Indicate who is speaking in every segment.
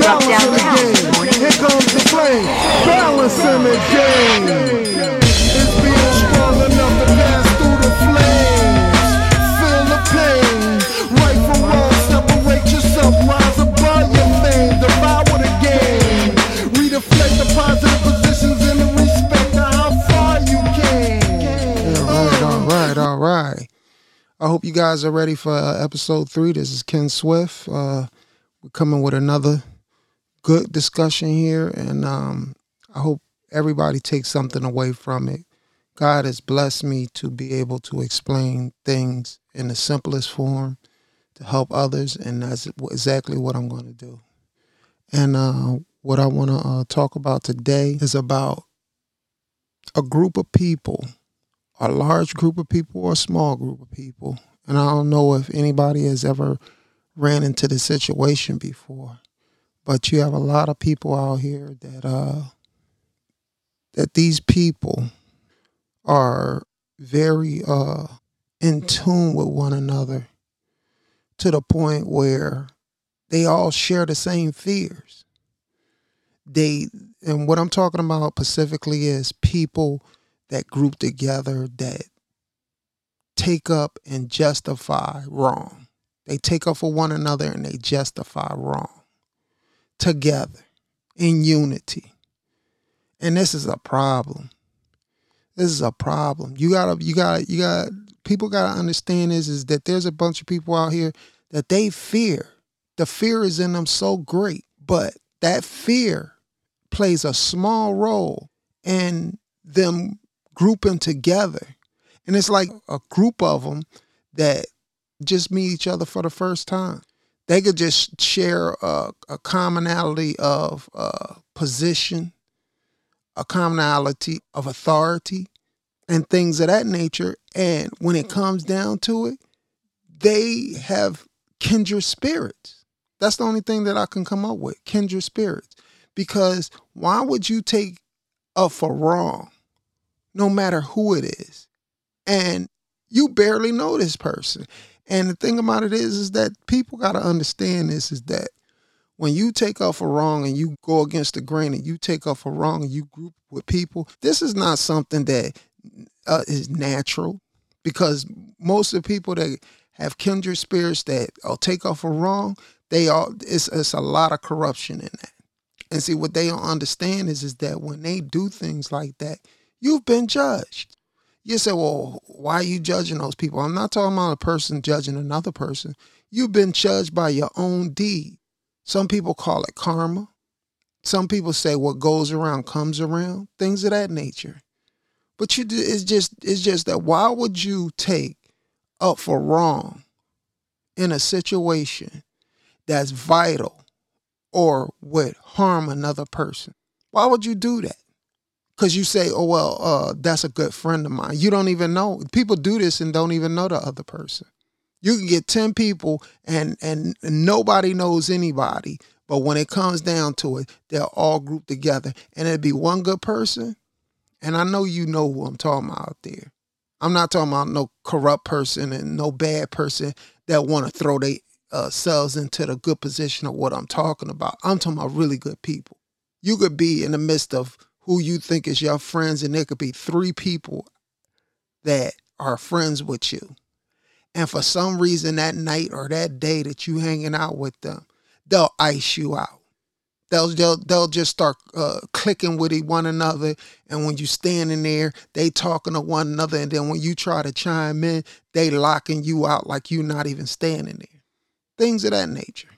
Speaker 1: Balance in the game. Here comes the flame. Balance in the game. It's being strong enough to pass through the flames. Feel the pain. Right from wrong, separate yourself. Rise above your fame. Devour the game. Redeflect the positive positions and the respect of how far you came.
Speaker 2: All right, all right, all right. I hope you guys are ready for uh, episode three. This is Ken Swift. Uh, we're coming with another good discussion here, and um, I hope everybody takes something away from it. God has blessed me to be able to explain things in the simplest form to help others, and that's exactly what I'm going to do. And uh, what I want to uh, talk about today is about a group of people a large group of people or a small group of people. And I don't know if anybody has ever ran into this situation before, but you have a lot of people out here that uh that these people are very uh in tune with one another to the point where they all share the same fears. They and what I'm talking about specifically is people that group together that take up and justify wrong. They take up for one another and they justify wrong together in unity. And this is a problem. This is a problem. You gotta, you gotta, you gotta, people gotta understand this is that there's a bunch of people out here that they fear. The fear is in them so great, but that fear plays a small role in them grouping together. And it's like a group of them that just meet each other for the first time. They could just share a, a commonality of uh, position, a commonality of authority, and things of that nature. And when it comes down to it, they have kindred spirits. That's the only thing that I can come up with kindred spirits. Because why would you take up for wrong no matter who it is. And you barely know this person. And the thing about it is, is that people got to understand this is that when you take off a wrong and you go against the grain and you take off a wrong and you group with people, this is not something that uh, is natural because most of the people that have kindred spirits that will take off a wrong, they all it's, it's a lot of corruption in that. And see what they don't understand is is that when they do things like that, you've been judged. You say, well, why are you judging those people? I'm not talking about a person judging another person. You've been judged by your own deed. Some people call it karma. Some people say what goes around comes around, things of that nature. But you, do, it's just, it's just that why would you take up for wrong in a situation that's vital or would harm another person? Why would you do that? Because you say, "Oh well, uh, that's a good friend of mine." You don't even know. People do this and don't even know the other person. You can get ten people and and nobody knows anybody, but when it comes down to it, they're all grouped together, and it'd be one good person. And I know you know who I'm talking about out there. I'm not talking about no corrupt person and no bad person that want to throw their uh, selves into the good position of what I'm talking about. I'm talking about really good people. You could be in the midst of who you think is your friends, and there could be three people that are friends with you. And for some reason that night or that day that you hanging out with them, they'll ice you out. They'll they'll, they'll just start uh, clicking with one another, and when you standing there, they talking to one another, and then when you try to chime in, they locking you out like you not even standing there. Things of that nature.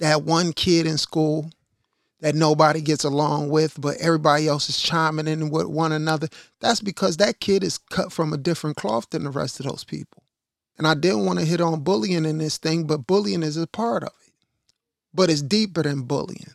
Speaker 2: That one kid in school that nobody gets along with, but everybody else is chiming in with one another. That's because that kid is cut from a different cloth than the rest of those people. And I didn't want to hit on bullying in this thing, but bullying is a part of it. But it's deeper than bullying.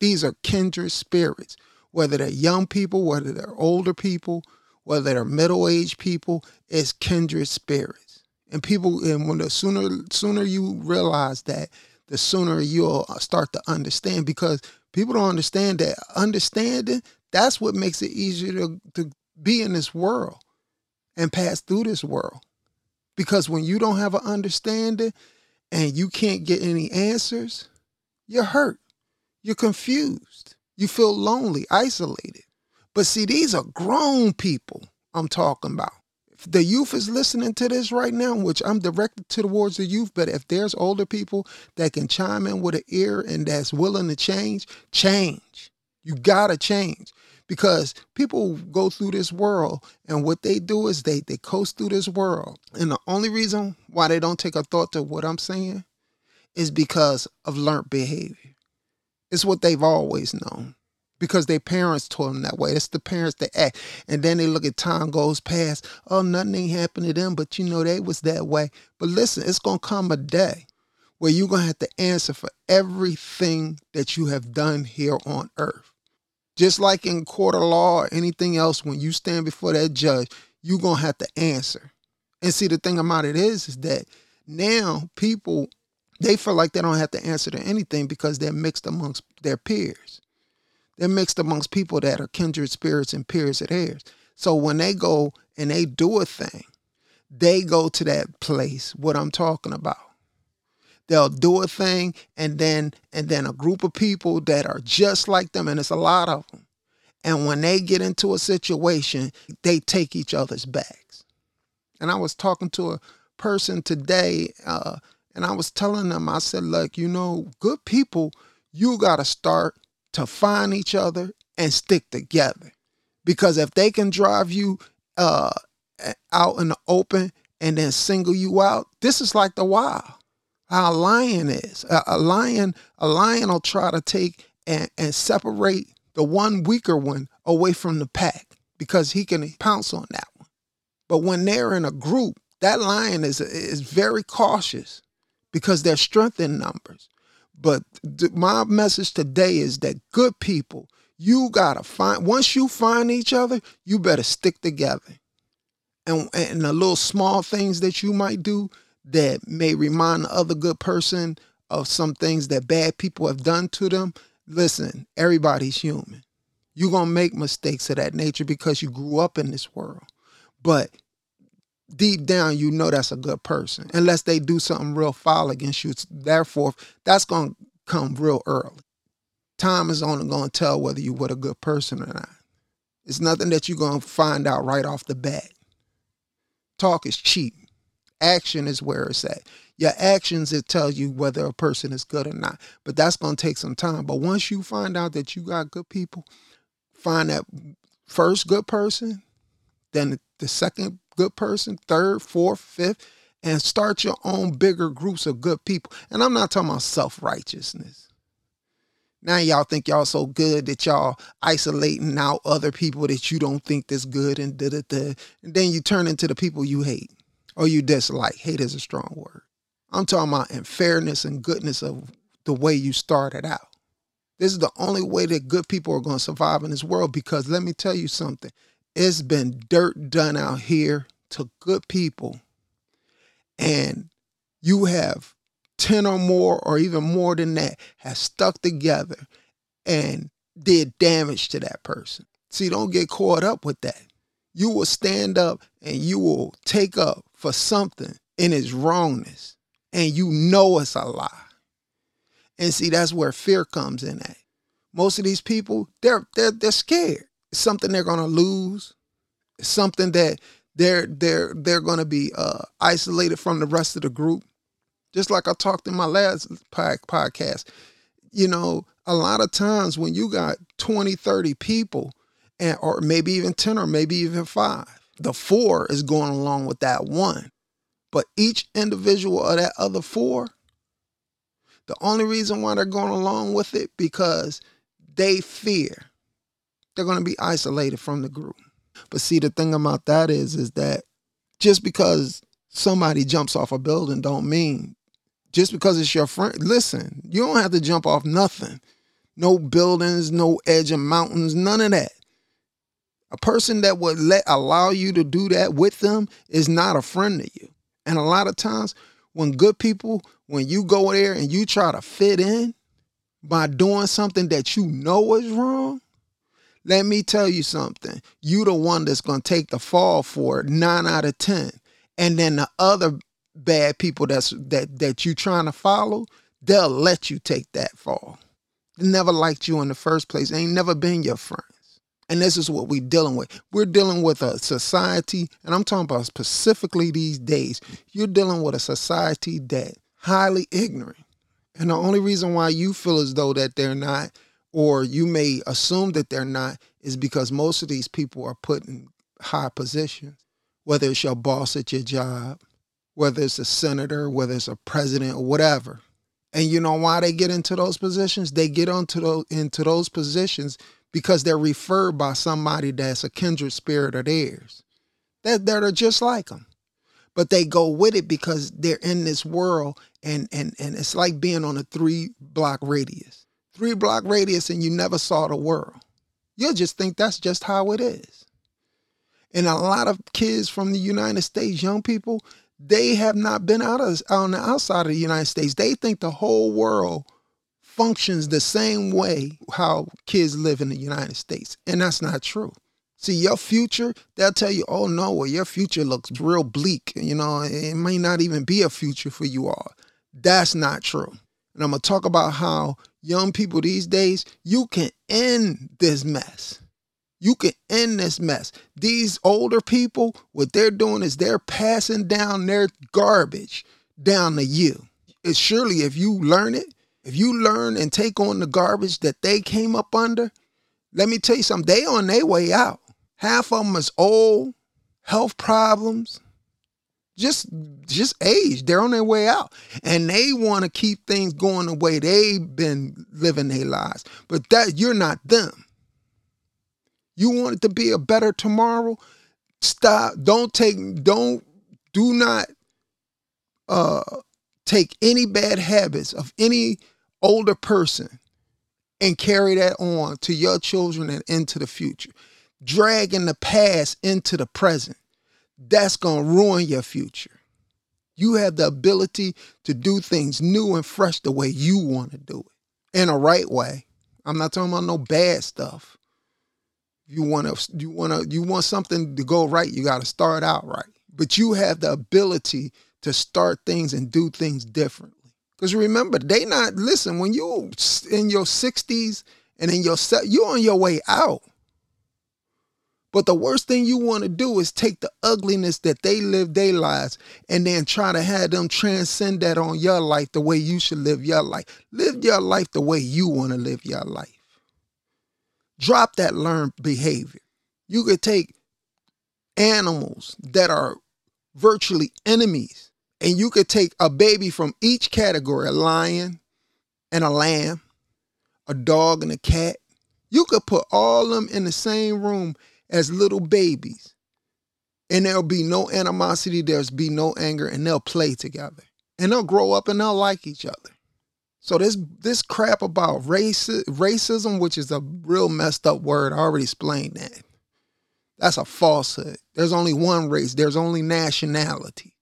Speaker 2: These are kindred spirits, whether they're young people, whether they're older people, whether they're middle-aged people, it's kindred spirits. And people, and when the sooner sooner you realize that, the sooner you'll start to understand because people don't understand that understanding that's what makes it easier to, to be in this world and pass through this world because when you don't have an understanding and you can't get any answers you're hurt You're confused. You feel lonely, isolated. But see, these are grown people I'm talking about. The youth is listening to this right now, which I'm directed towards the youth, but if there's older people that can chime in with an ear and that's willing to change, change. You gotta change. Because people go through this world and what they do is they they coast through this world. And the only reason why they don't take a thought to what i'm saying is because of learned behavior. It's what they've always known because their parents told them that way. It's the parents that act. And then they look at time goes past. Oh nothing ain't happened to them but you know they was that way. But listen it's gonna come a day where you're gonna have to answer for everything that you have done here on earth. Just like in court of law or anything else, when you stand before that judge, you're gonna have to answer. And see, the thing about it is, is that now people they feel like they don't have to answer to anything because they're mixed amongst their peers. They're mixed amongst people that are kindred spirits and peers of theirs. So when they go and they do a thing, they go to that place, what I'm talking about. They'll do a thing and then and then a group of people that are just like them and it's a lot of them. And when they get into a situation they take each other's bags and i was talking to a person today uh, and i was telling them i said look you know good people you got to start to find each other and stick together because if they can drive you uh, out in the open and then single you out this is like the wild how a lion is. A, a, lion, a lion will try to take and, and separate the one weaker one away from the pack because he can pounce on that one. But when they're in a group, that lion is is very cautious because they're strength in numbers. But th- my message today is that good people, you gotta find once you find each other, you better stick together. And and the little small things that you might do, that may remind the other good person of some things that bad people have done to them. Listen, everybody's human. You're to make mistakes of that nature because you grew up in this world. But deep down, you know that's a good person, unless they do something real foul against you. Therefore, that's going to come real early. Time is only going to tell whether you were a good person or not. It's nothing that you're going to find out right off the bat. Talk is cheap action is where it's at. Your actions it tells you whether a person is good or not. But that's gonna take some time. But once you find out that you got good people, find that first good person, then the second good person, third, fourth, fifth, and start your own bigger groups of good people. And I'm not talking about self-righteousness. Now y'all think y'all so good that y'all isolating out other people that you don't think that's good and da da da. And then you turn into the people you hate or you dislike. Hate is a strong word. I'm talking about in fairness and goodness of the way you started out. This is the only way that good people are going to survive in this world because let me tell you something. It's been dirt done out here to good people. And you have 10 or more, or even more than that, have stuck together and did damage to that person. See, don't get caught up with that. You will stand up and you will take up for something in its wrongness and you know it's a lie. And see, that's where fear comes in at. Most of these people, they're they're they're scared. Something they're gonna lose. Something that they're they're they're gonna be uh, isolated from the rest of the group. Just like I talked in my last podcast. You know, a lot of times when you got 20, 30 people, and or maybe even 10 or maybe even five, the four is going along with that one. But each individual of that other four, the only reason why they're going along with it because they fear they're going to be isolated from the group. But see, the thing about that is, is that just because somebody jumps off a building don't mean just because it's your friend. Listen, you don't have to jump off nothing. No buildings, no edge of mountains, none of that. A person that would let allow you to do that with them is not a friend to you. And a lot of times when good people, when you go there and you try to fit in by doing something that you know is wrong, let me tell you something. You the one that's gonna take the fall for it, nine out of ten. And then the other bad people that's that that you trying to follow, they'll let you take that fall. They never liked you in the first place, ain't never been your friends. And this is what we're dealing with. We're dealing with a society, and I'm talking about specifically these days. You're dealing with a society that highly ignorant. And the only reason why you feel as though that they're not, or you may assume that they're not, is because most of these people are put in high positions, whether it's your boss at your job, whether it's a senator, whether it's a president or whatever. And you know why they get into those positions? They get onto those into those positions because they're referred by somebody that's a kindred spirit of theirs. That that are just like them. But they go with it because they're in this world and and and it's like being on a three block radius. Three block radius and you never saw the world. You'll just think that's just how it is. And a lot of kids from the United States, young people, they have not been out of on the outside of the United States. They think the whole world functions the same way how kids live in the United States. And that's not true. See, your future, they'll tell you, oh no, well, your future looks real bleak. You know, it may not even be a future for you all. That's not true. And I'm going to talk about how young people these days, you can end this mess. You can end this mess. These older people, what they're doing is they're passing down their garbage down to you. It's surely if you learn it, if you learn and take on the garbage that they came up under, let me tell you something, they on their way out. Half of them is old, health problems, just just age. They're on their way out. And they want to keep things going the way they've been living their lives. But that you're not them. You want it to be a better tomorrow? Stop. Don't take, don't, do not uh take any bad habits of any older person and carry that on to your children and into the future. Dragging the past into the present. That's going to ruin your future. You have the ability to do things new and fresh the way you want to do it in a right way. I'm not talking about no bad stuff you want to you want to you want something to go right you got to start out right but you have the ability to start things and do things differently because remember they not listen when you in your 60s and in your set you're on your way out but the worst thing you want to do is take the ugliness that they live their lives and then try to have them transcend that on your life the way you should live your life. Live your life the way you want to live your life. Drop that learned behavior. You could take animals that are virtually enemies, and you could take a baby from each category a lion and a lamb, a dog and a cat. You could put all of them in the same room as little babies, and there'll be no animosity, there'll be no anger, and they'll play together. And they'll grow up and they'll like each other. So this this crap about race racism, which is a real messed up word, I already explained that. That's a falsehood. There's only one race. There's only nationality.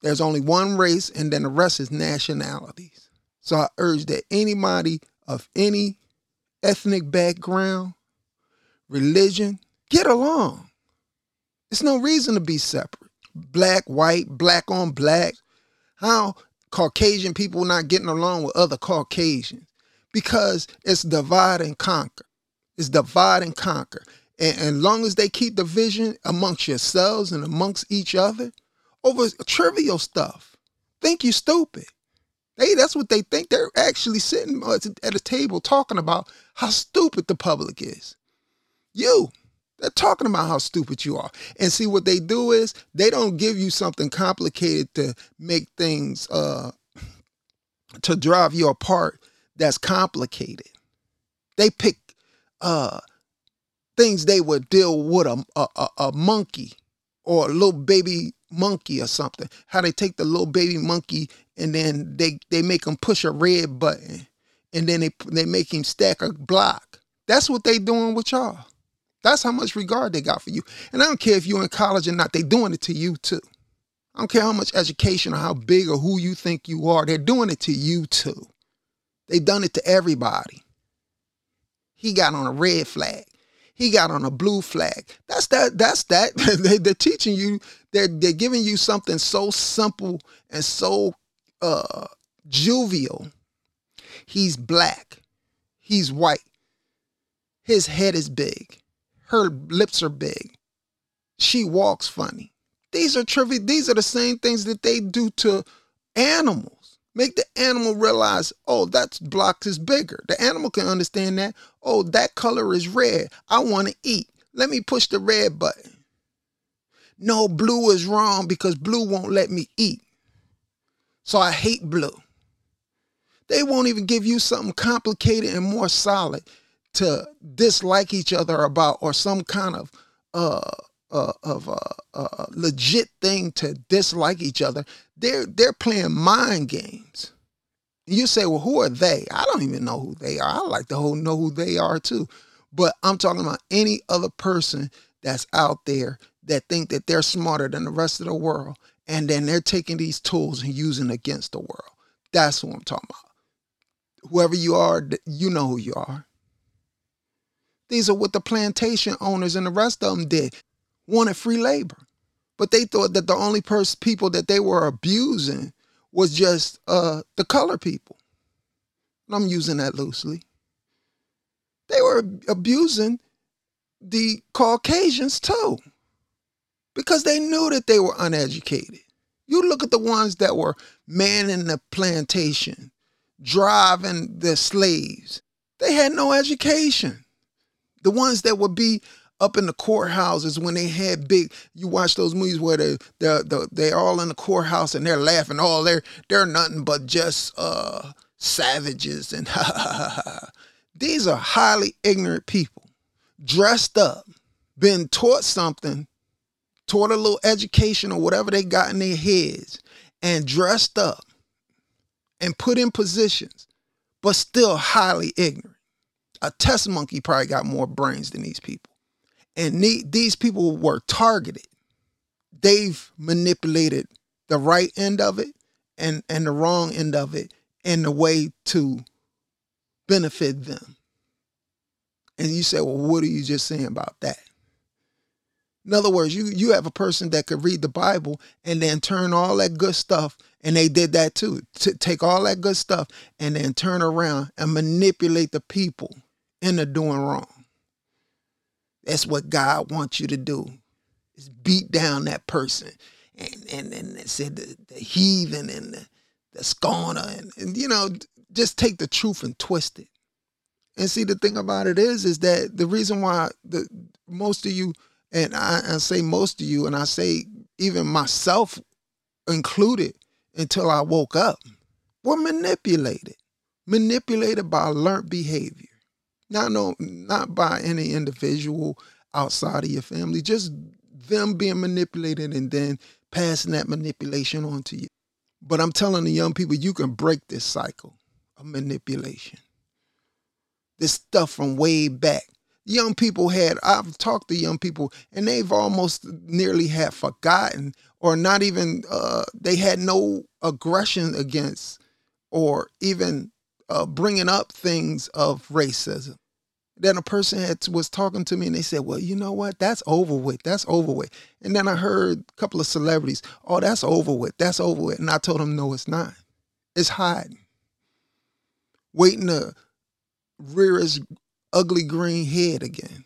Speaker 2: There's only one race, and then the rest is nationalities. So I urge that anybody of any ethnic background, religion, get along. It's no reason to be separate. Black, white, black on black. How Caucasian people not getting along with other Caucasians because it's divide and conquer. It's divide and conquer. And, and long as they keep division amongst yourselves and amongst each other over trivial stuff, think you stupid. Hey, that's what they think. They're actually sitting at a table talking about how stupid the public is. You, they're talking about how stupid you are. And see what they do is they don't give you something complicated to make things uh to drive you apart that's complicated. They pick uh things they would deal with a, a, a monkey or a little baby monkey or something. How they take the little baby monkey and then they they make him push a red button and then they they make him stack a block. That's what they doing with y'all. That's how much regard they got for you. And I don't care if you're in college or not, They're doing it to you too. I don't care how much education or how big or who you think you are, they're doing it to you too. They've done it to everybody. He got on a red flag. He got on a blue flag. That's that. That's that. they, are teaching you. They're they're giving you something so simple and so uh, jovial. He's black. He's white. His head is big. Her lips are big. She walks funny. These are trivia. These are the same things that they do to animals. Make the animal realize, oh, that block is bigger. The animal can understand that. Oh, that color is red. I want to eat. Let me push the red button. No, blue is wrong because blue won't let me eat. So I hate blue. They won't even give you something complicated and more solid to dislike each other about or some kind of uh, uh of a uh, uh, legit thing to dislike each other. They're they're playing mind games. You say, well, who are they? I don't even know who they are. I like to know who they are too. But I'm talking about any other person that's out there that think that they're smarter than the rest of the world, and then they're taking these tools and using against the world. That's what I'm talking about. Whoever you are, you know who you are. These are what the plantation owners and the rest of them did. Wanted free labor. But they thought that the only person people that they were abusing was just uh, the color people. And I'm using that loosely. They were abusing the Caucasians too because they knew that they were uneducated. You look at the ones that were manning the plantation, driving the slaves. They had no education. The ones that would be up in the courthouses when they had big you watch those movies where they they they're all in the courthouse and they're laughing all they're they're nothing but just uh savages and these are highly ignorant people dressed up been taught something taught a little education or whatever they got in their heads, and dressed up and put in positions, but still highly ignorant. A test monkey probably got more brains than these people. And these people were targeted. They've manipulated the right end of it and, and the wrong end of it in the way to benefit them. And you say, well, what are you just saying about that? In other words, you you have a person that could read the Bible and then turn all that good stuff, and they did that too. To take all that good stuff and then turn around and manipulate the people into doing wrong. That's what God wants you to do. Is beat down that person. And and, and said the, the heathen and the, the scorner and, and you know, just take the truth and twist it. And see the thing about it is is that the reason why the most of you and I, I say most of you, and I say even myself included, until I woke up, were manipulated, manipulated by learned behavior. Not no, not by any individual outside of your family, just them being manipulated and then passing that manipulation on to you. But I'm telling the young people, you can break this cycle of manipulation. This stuff from way back young people had i've talked to young people and they've almost nearly had forgotten or not even uh, they had no aggression against or even uh, bringing up things of racism then a person had was talking to me and they said well you know what? That's over with. That's over with. And then i heard a couple of celebrities oh that's over with. That's over with. And i told them no it's not. It's hiding. Waiting to rear its ugly green head again.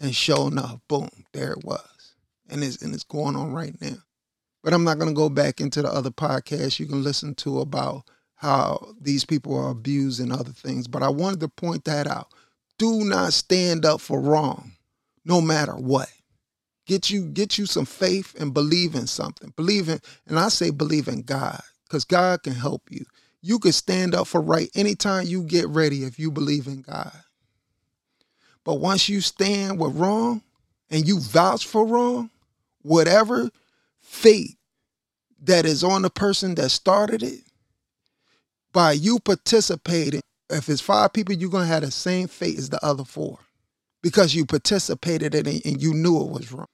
Speaker 2: And sure enough, boom, there it was. And it's and it's going on right now. But I'm not gonna go back into the other podcast you can listen to about how these people are abused and other things. But I wanted to point that out. Do not stand up for wrong, no matter what. Get you get you some faith and believe in something. Believe in, and I say believe in God, because God can help you. You can stand up for right anytime you get ready if you believe in God. But once you stand with wrong and you vouch for wrong, whatever fate that is on the person that started it, by you participating, if it's five people, you're going to have the same fate as the other four because you participated in it and you knew it was wrong.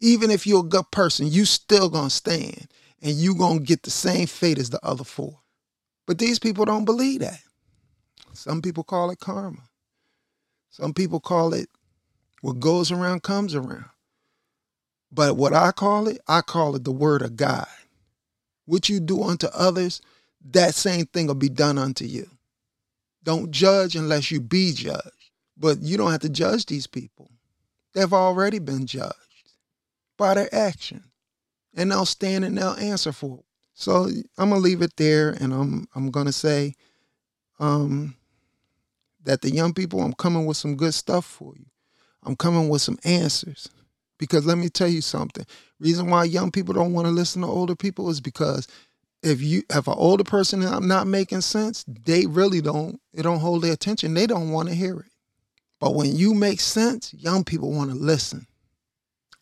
Speaker 2: Even if you're a good person, you still going to stand and you going to get the same fate as the other four. But these people don't believe that. Some people call it karma. Some people call it what goes around comes around. But what I call it, I call it the word of God. What you do unto others, that same thing will be done unto you. Don't judge unless you be judged. But you don't have to judge these people. They've already been judged by their action. And they'll stand and they'll answer for it. So I'm gonna leave it there and I'm I'm gonna say um that the young people, I'm coming with some good stuff for you. I'm coming with some answers. Because let me tell you something. Reason why young people don't want to listen to older people is because if you if an older person I'm not making sense, they really don't it don't hold their attention. They don't want to hear it. But when you make sense, young people want to listen.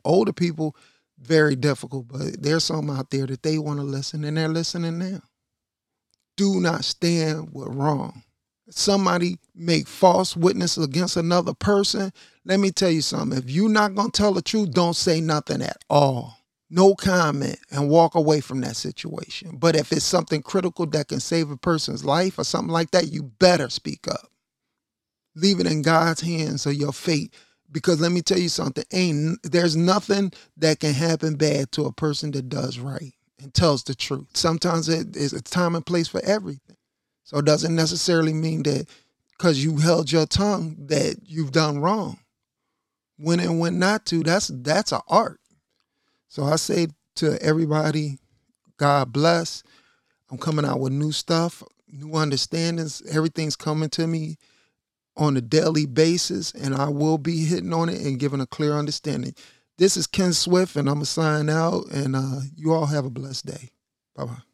Speaker 2: Older people, very difficult, but there's some out there that they want to listen and they're listening now. Do not stand with wrong. Somebody make false witness against another person. Let me tell you something. If you're not to tell the truth, don't say nothing at all. No comment and walk away from that situation. But if it's something critical that can save a person's life or something like that, you better speak up. Leave it in God's hands or your fate. Because let me tell you something, ain't there's nothing that can happen bad to a person that does right and tells the truth. Sometimes it is a time and place for everything. So it doesn't necessarily mean that because you held your tongue that you've done wrong. When and when not to, that's that's an art. So I say to everybody, God bless. I'm coming out with new stuff, new understandings. Everything's coming to me on a daily basis, and I will be hitting on it and giving a clear understanding. This is Ken Swift, and I'm going to sign out, and uh, you all have a blessed day. Bye bye.